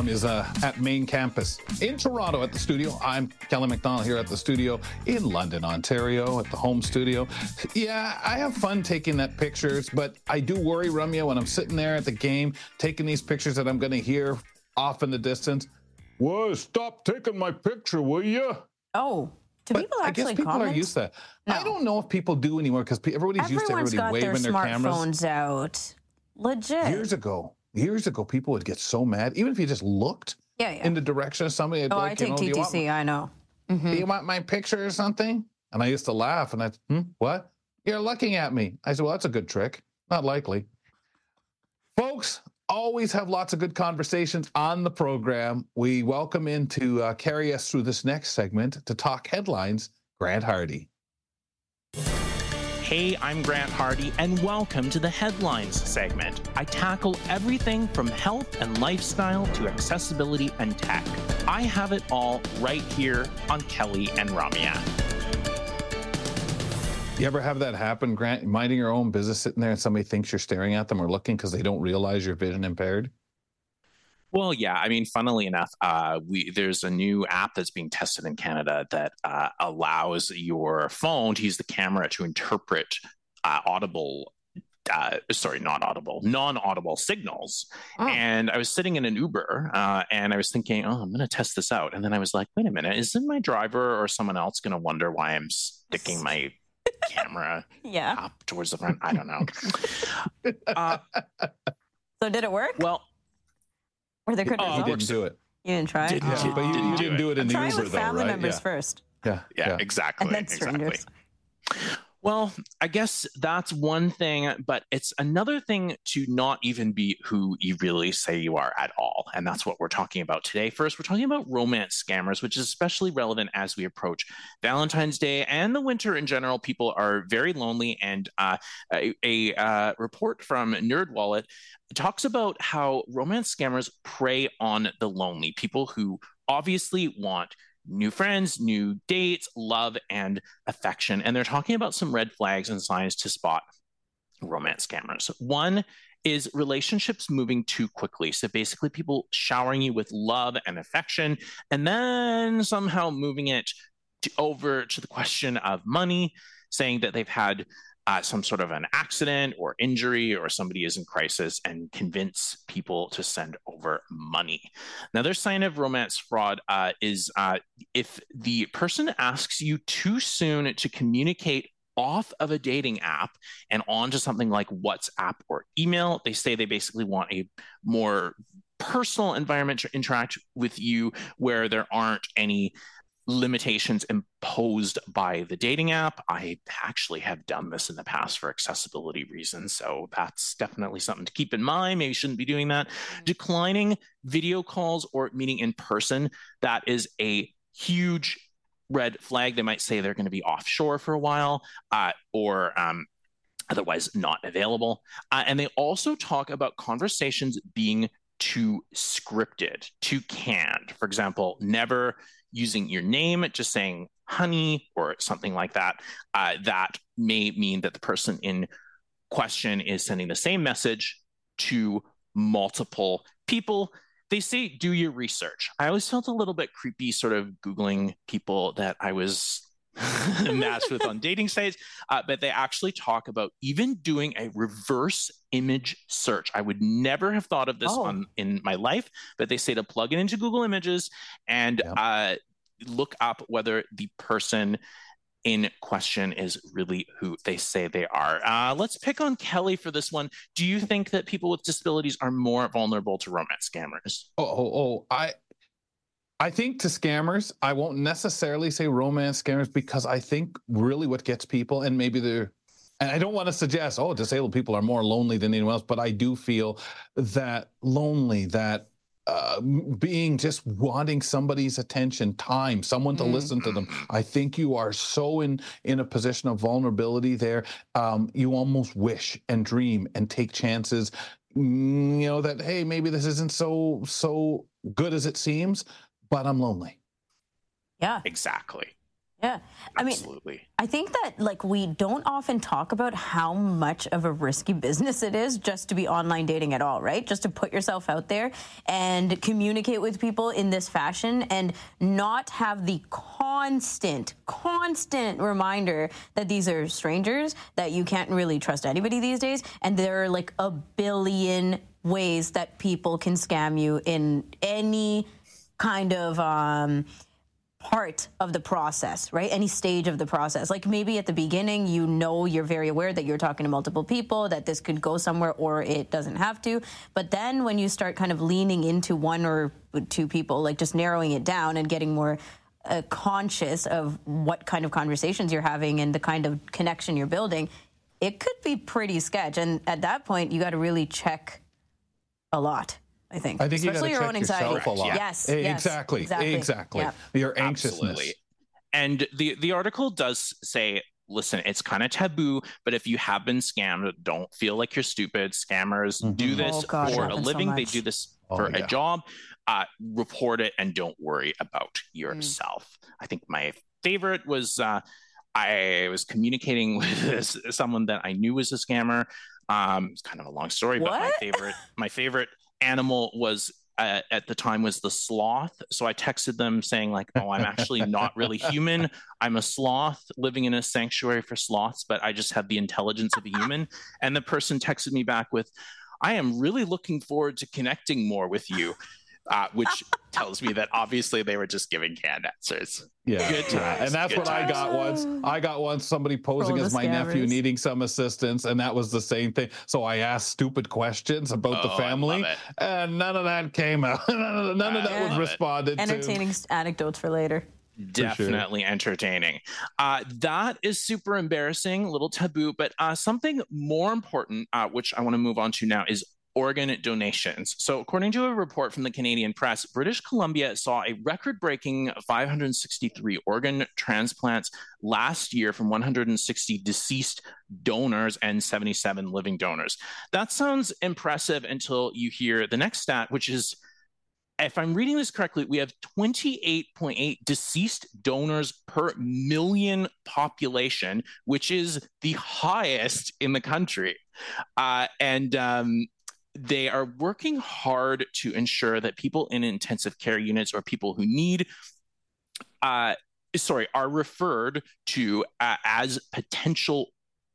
Rum is uh, at main campus in Toronto at the studio. I'm Kelly McDonald here at the studio in London, Ontario, at the home studio. Yeah, I have fun taking that pictures, but I do worry, Ramya, when I'm sitting there at the game taking these pictures that I'm going to hear off in the distance. Whoa, stop taking my picture, will you? Oh, do But people I actually guess people comment? are used to that. I don't know if people do anymore because everybody's used to Everyone's everybody got their waving their, cameras. smartphones out. Legit. Years ago, years ago, people would get so mad, even if you just looked yeah, yeah. in the direction of somebody. oh, be I like, you take know, you want I know. Mhm. do you want my picture or something? And I used to laugh and I, hmm, what? You're looking at me. I said, well, that's a good trick. Not likely. Folks, always have lots of good conversations on the program. We welcome in to uh, carry us through this next segment to talk headlines, Grant Hardy. Hey, I'm Grant Hardy, and welcome to the Headlines segment. I tackle everything from health and lifestyle to accessibility and tech. I have it all right here on Kelly and Ramya. You ever have that happen, Grant? Minding your own business, sitting there and somebody thinks you're staring at them or looking because they don't realize you're vision impaired? Well, yeah, I mean, funnily enough, uh, we there's a new app that's being tested in Canada that uh, allows your phone to use the camera to interpret uh, audible. Uh, sorry, not audible, non-audible signals. Oh. And I was sitting in an Uber, uh, and I was thinking, "Oh, I'm going to test this out." And then I was like, "Wait a minute, isn't my driver or someone else going to wonder why I'm sticking my camera Yeah. up towards the front?" I don't know. Uh, So did it work? well, Were there good Oh, You results? didn't do it. You didn't try it? Didn't Yeah, but you, didn't you do didn't it. do it in the Try Uber, with though, family right? members yeah. first. Yeah, yeah, exactly, And then exactly. Well, I guess that's one thing, but it's another thing to not even be who you really say you are at all. And that's what we're talking about today. First, we're talking about romance scammers, which is especially relevant as we approach Valentine's Day and the winter in general. People are very lonely. And uh, a, a uh, report from NerdWallet talks about how romance scammers prey on the lonely, people who obviously want new friends, new dates, love, and affection. And they're talking about some red flags and signs to spot romance scammers. One is relationships moving too quickly. So basically, people showering you with love and affection, and then somehow moving it to, over to the question of money, saying that they've had uh, some sort of an accident or injury or somebody is in crisis and convince people to send over money. Another sign of romance fraud uh, is uh, if the person asks you too soon to communicate off of a dating app and onto something like WhatsApp or email. They say they basically want a more personal environment to interact with you where there aren't any limitations imposed by the dating app. I actually have done this in the past for accessibility reasons. So that's definitely something to keep in mind. Maybe you shouldn't be doing that. Declining video calls or meeting in person, that is a huge red flag. They might say they're going to be offshore for a while uh, or um, otherwise not available. Uh, and they also talk about conversations being too scripted, too canned. For example, never using your name, just saying honey or something like that. Uh, that may mean that the person in question is sending the same message to multiple people. They say do your research. I always felt a little bit creepy, sort of Googling people that I was matched with on dating sites, uh, but they actually talk about even doing a reverse image search. I would never have thought of this Oh. on in my life, but they say to plug it into Google Images and Yeah. uh, look up whether the person in question is really who they say they are. Uh, let's pick on Kelly for this one. Do you think that people with disabilities are more vulnerable to romance scammers? Oh, oh, oh, I I think to scammers, I won't necessarily say romance scammers because I think really what gets people, and maybe they're, and I don't want to suggest, oh, disabled people are more lonely than anyone else, but I do feel that lonely, that uh, being just wanting somebody's attention, time, someone to listen to them. I think you are so in in a position of vulnerability there. Um, you almost wish and dream and take chances. mm, You know that hey, maybe this isn't so so good as it seems, but I'm lonely. Yeah. Exactly. Yeah. I mean, Absolutely. I think that like we don't often talk about how much of a risky business it is just to be online dating at all, right? Just to put yourself out there and communicate with people in this fashion and not have the constant, constant reminder that these are strangers, that you can't really trust anybody these days, and there are like a billion ways that people can scam you in any kind of um part of the process, right? Any stage of the process. Like maybe at the beginning, you know, you're very aware that you're talking to multiple people, that this could go somewhere or it doesn't have to. But then when you start kind of leaning into one or two people, like just narrowing it down and getting more uh, conscious of what kind of conversations you're having and the kind of connection you're building, it could be pretty sketch. And at that point, you got to really check a lot. I think. I think you Especially your check own anxiety. yourself a lot. Yes, yes, exactly, exactly. exactly. Yeah. Your anxiousness. Absolutely. And the the article does say, listen, it's kind of taboo, but if you have been scammed, don't feel like you're stupid. Scammers do Mhm. this Oh, God, for a happens so living. they do this Oh, for yeah. a job. Uh, report it and don't worry about Mm. yourself. I think my favorite was uh, I was communicating with this, someone that I knew was a scammer. Um, it's kind of a long story, but my favorite my favorite animal was uh, at the time was the sloth. So I texted them saying like, "Oh, I'm actually not really human. I'm a sloth living in a sanctuary for sloths, but I just have the intelligence of a human." And the person texted me back with, "I am really looking forward to connecting more with you." Uh, which tells me that obviously they were just giving canned answers. Yeah, Good yeah. times, and that's good what I got once. I got once somebody posing All as the my nephew needing some assistance, and that was the same thing. So I asked stupid questions about the Oh, I family, and none of that came out. none of, none of that was love it. responded to. Entertaining anecdotes for later. definitely entertaining. Uh, that is super embarrassing, a little taboo, but uh, something more important, uh, which I want to move on to now, is organ donations. So, according to a report from the Canadian press, British Columbia saw a record breaking 563 organ transplants last year from 160 deceased donors and 77 living donors. That sounds impressive until you hear the next stat, which is if I'm reading this correctly, we have 28.8 deceased donors per million population, which is the highest in the country. Uh, and um, they are working hard to ensure that people in intensive care units or people who need uh, sorry, are referred to uh, as potential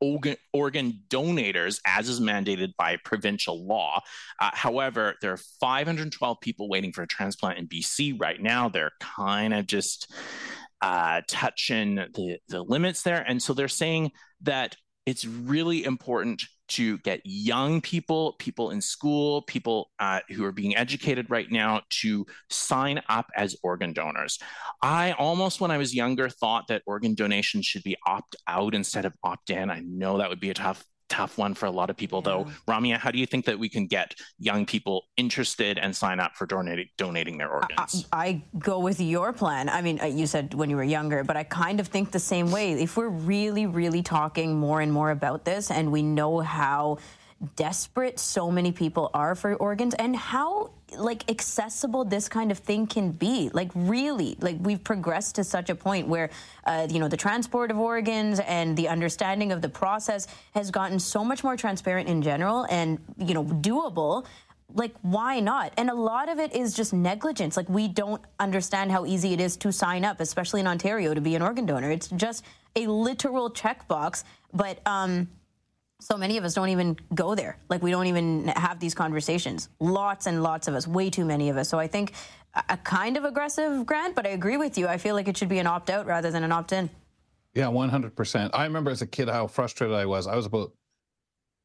organ, organ donators, as is mandated by provincial law. Uh, however, there are 512 people waiting for a transplant in BC right now. They're kind of just uh, touching the, the limits there. And so they're saying that it's really important to get young people, people in school, people uh, who are being educated right now to sign up as organ donors. I almost, when I was younger, thought that organ donation should be opt out instead of opt in. I know that would be a tough, tough one for a lot of people, though. Ramya, how do you think that we can get young people interested and sign up for donating donating their organs? I, I go with your plan. I mean, uh, you said when you were younger, but I kind of think the same way. If we're really, really talking more and more about this, and we know how desperate so many people are for organs and how like accessible this kind of thing can be. Like really like we've progressed to such a point where uh, you know the transport of organs and the understanding of the process has gotten so much more transparent in general and you know doable. Like why not? And a lot of it is just negligence. Like we don't understand how easy it is to sign up especially in ontario to be an organ donor. It's just a literal checkbox. But um so many of us don't even go there like we don't even have these conversations lots and lots of us way too many of us so i think a, kind of aggressive grant but i agree with you i feel like it should be an opt-out rather than an opt-in Yeah, 100%. I remember as a kid how frustrated I was. I was about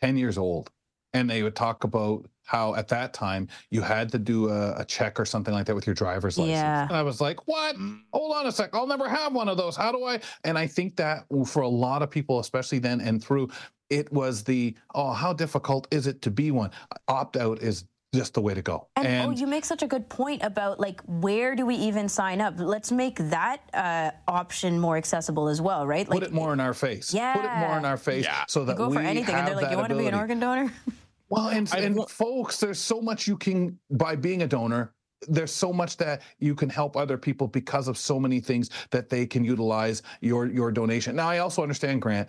10 years old, and they would talk about how at that time you had to do a, a check or something like that with your driver's license. Yeah. And I was like, what? Hold on a sec. I'll never have one of those. How do I? And I think that for a lot of people, especially then and through, it was the, oh, how difficult is it to be one? Opt out is just the way to go. And, and, oh, you make such a good point about like where do we even sign up? Let's make that uh, option more accessible as well, right? Like, put it more in our face. Yeah, put it more in our face yeah. so that you go we for anything, have and they're like, "You want to be an organ donor?" Well, and, and folks, there's so much you can by being a donor. There's so much that you can help other people because of so many things that they can utilize your your donation. Now, I also understand, Grant,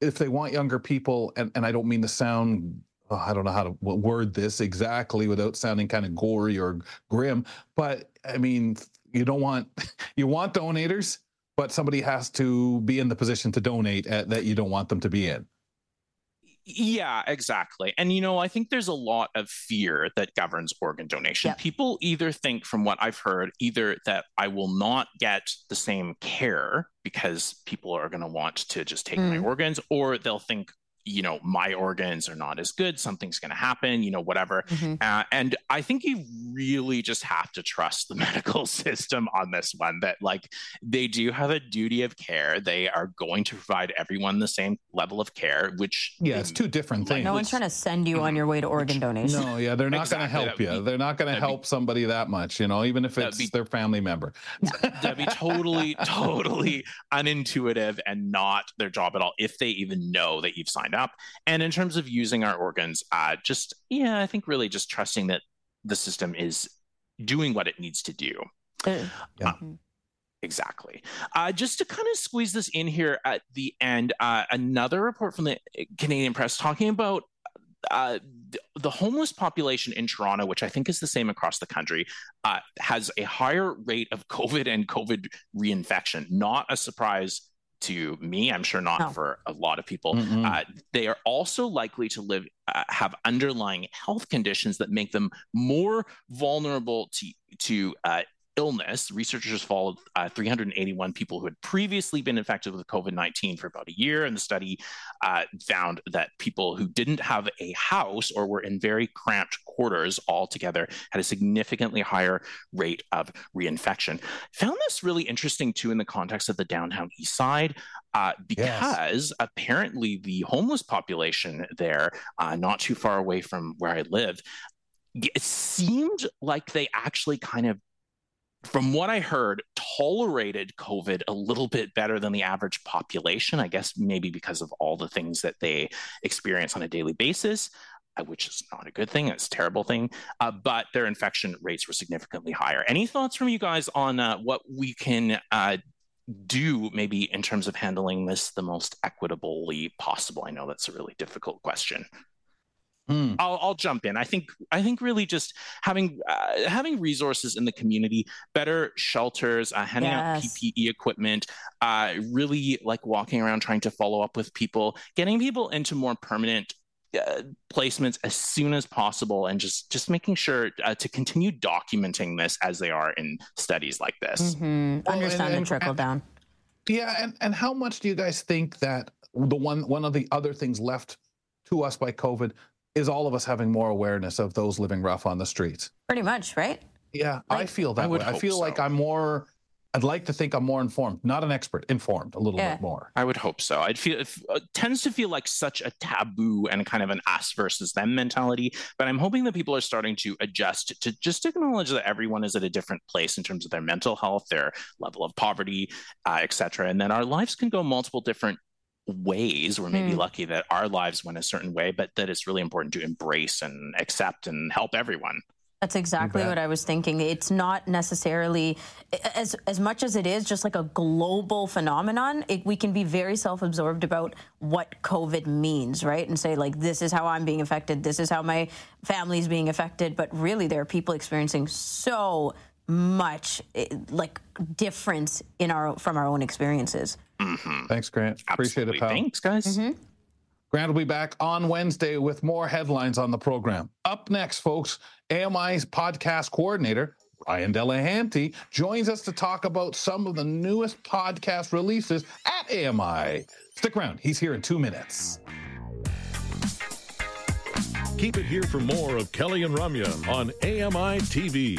if they want younger people, and, and I don't mean to sound oh, I don't know how to word this exactly without sounding kind of gory or grim, but I mean, you don't want you want donators, but somebody has to be in the position to donate at, that you don't want them to be in. Yeah, exactly. And you know, I think there's a lot of fear that governs organ donation. Yep. People either think, from what I've heard, either that I will not get the same care because people are going to want to just take mm. my organs, or they'll think, you know my organs are not as good something's going to happen you know whatever. Mm-hmm. uh, and i think you really just have to trust the medical system on this one that like they do have a duty of care. They are going to provide everyone the same level of care which yeah it's two different things. No one's trying to send you on your way to organ donation. No yeah they're not exactly. going to help you. Be, they're not going to help be, somebody that much you know even if it's be, their family member. That'd be totally totally unintuitive and not their job at all if they even know that you've signed up. And in terms of using our organs, uh, just, yeah, I think really just trusting that the system is doing what it needs to do. Yeah. Uh, exactly. Uh, just to kind of squeeze this in here at the end, uh, another report from the Canadian Press talking about uh, the homeless population in Toronto, which I think is the same across the country, uh, has a higher rate of COVID and COVID reinfection. Not a surprise to me. I'm sure not no. for a lot of people. Uh, they are also likely to live uh, have underlying health conditions that make them more vulnerable to to uh, illness, researchers followed uh, 381 people who had previously been infected with COVID 19 for about a year. And the study uh, found that people who didn't have a house or were in very cramped quarters altogether had a significantly higher rate of reinfection. Found this really interesting too in the context of the downtown east side. Uh, because yes. apparently the homeless population there, uh, not too far away from where I live, it seemed like they actually kind of from what I heard, tolerated COVID a little bit better than the average population. I guess maybe because of all the things that they experience on a daily basis, uh, which is not a good thing. It's a terrible thing. Uh, but their infection rates were significantly higher. Any thoughts from you guys on uh, what we can uh, do, maybe in terms of handling this the most equitably possible? I know that's a really difficult question. Mm. I'll, I'll jump in. I think I think really just having uh, having resources in the community, better shelters, uh, handing yes. out PPE equipment, uh, really like walking around trying to follow up with people, getting people into more permanent uh, placements as soon as possible, and just just making sure uh, to continue documenting this as they are in studies like this. Mm-hmm. Well, Understand and, and, the trickle and, down. Yeah, and and how much do you guys think that the one one of the other things left to us by COVID is all of us having more awareness of those living rough on the streets. Pretty much, right? Yeah, like, I feel that I way. I feel so. like I'm more. I'd like to think I'm more informed, not an expert, informed a little yeah. bit more. I would hope so. I'd feel it uh, tends to feel like such a taboo and kind of an us versus them mentality. But I'm hoping that people are starting to adjust to just acknowledge that everyone is at a different place in terms of their mental health, their level of poverty, uh, et cetera, and that our lives can go multiple different ways. We're maybe mm. lucky that our lives went a certain way, but that it's really important to embrace and accept and help everyone. That's exactly what I was thinking. It's not necessarily as as much as it is just like a global phenomenon. It, we can be very self-absorbed about what COVID means, right? And say like, this is how I'm being affected. This is how my family's being affected. But really, there are people experiencing so much eh, like difference in our from our own experiences. Mm-hmm. Thanks, Grant. Absolutely. Appreciate it, pal. Thanks, guys. Mm-hmm. Grant will be back on Wednesday with more headlines on the program. Up next, folks, AMI's podcast coordinator, Ryan Delahanty, joins us to talk about some of the newest podcast releases at AMI. Stick around. He's here in two minutes. Keep it here for more of Kelly and Ramya on AMI TV.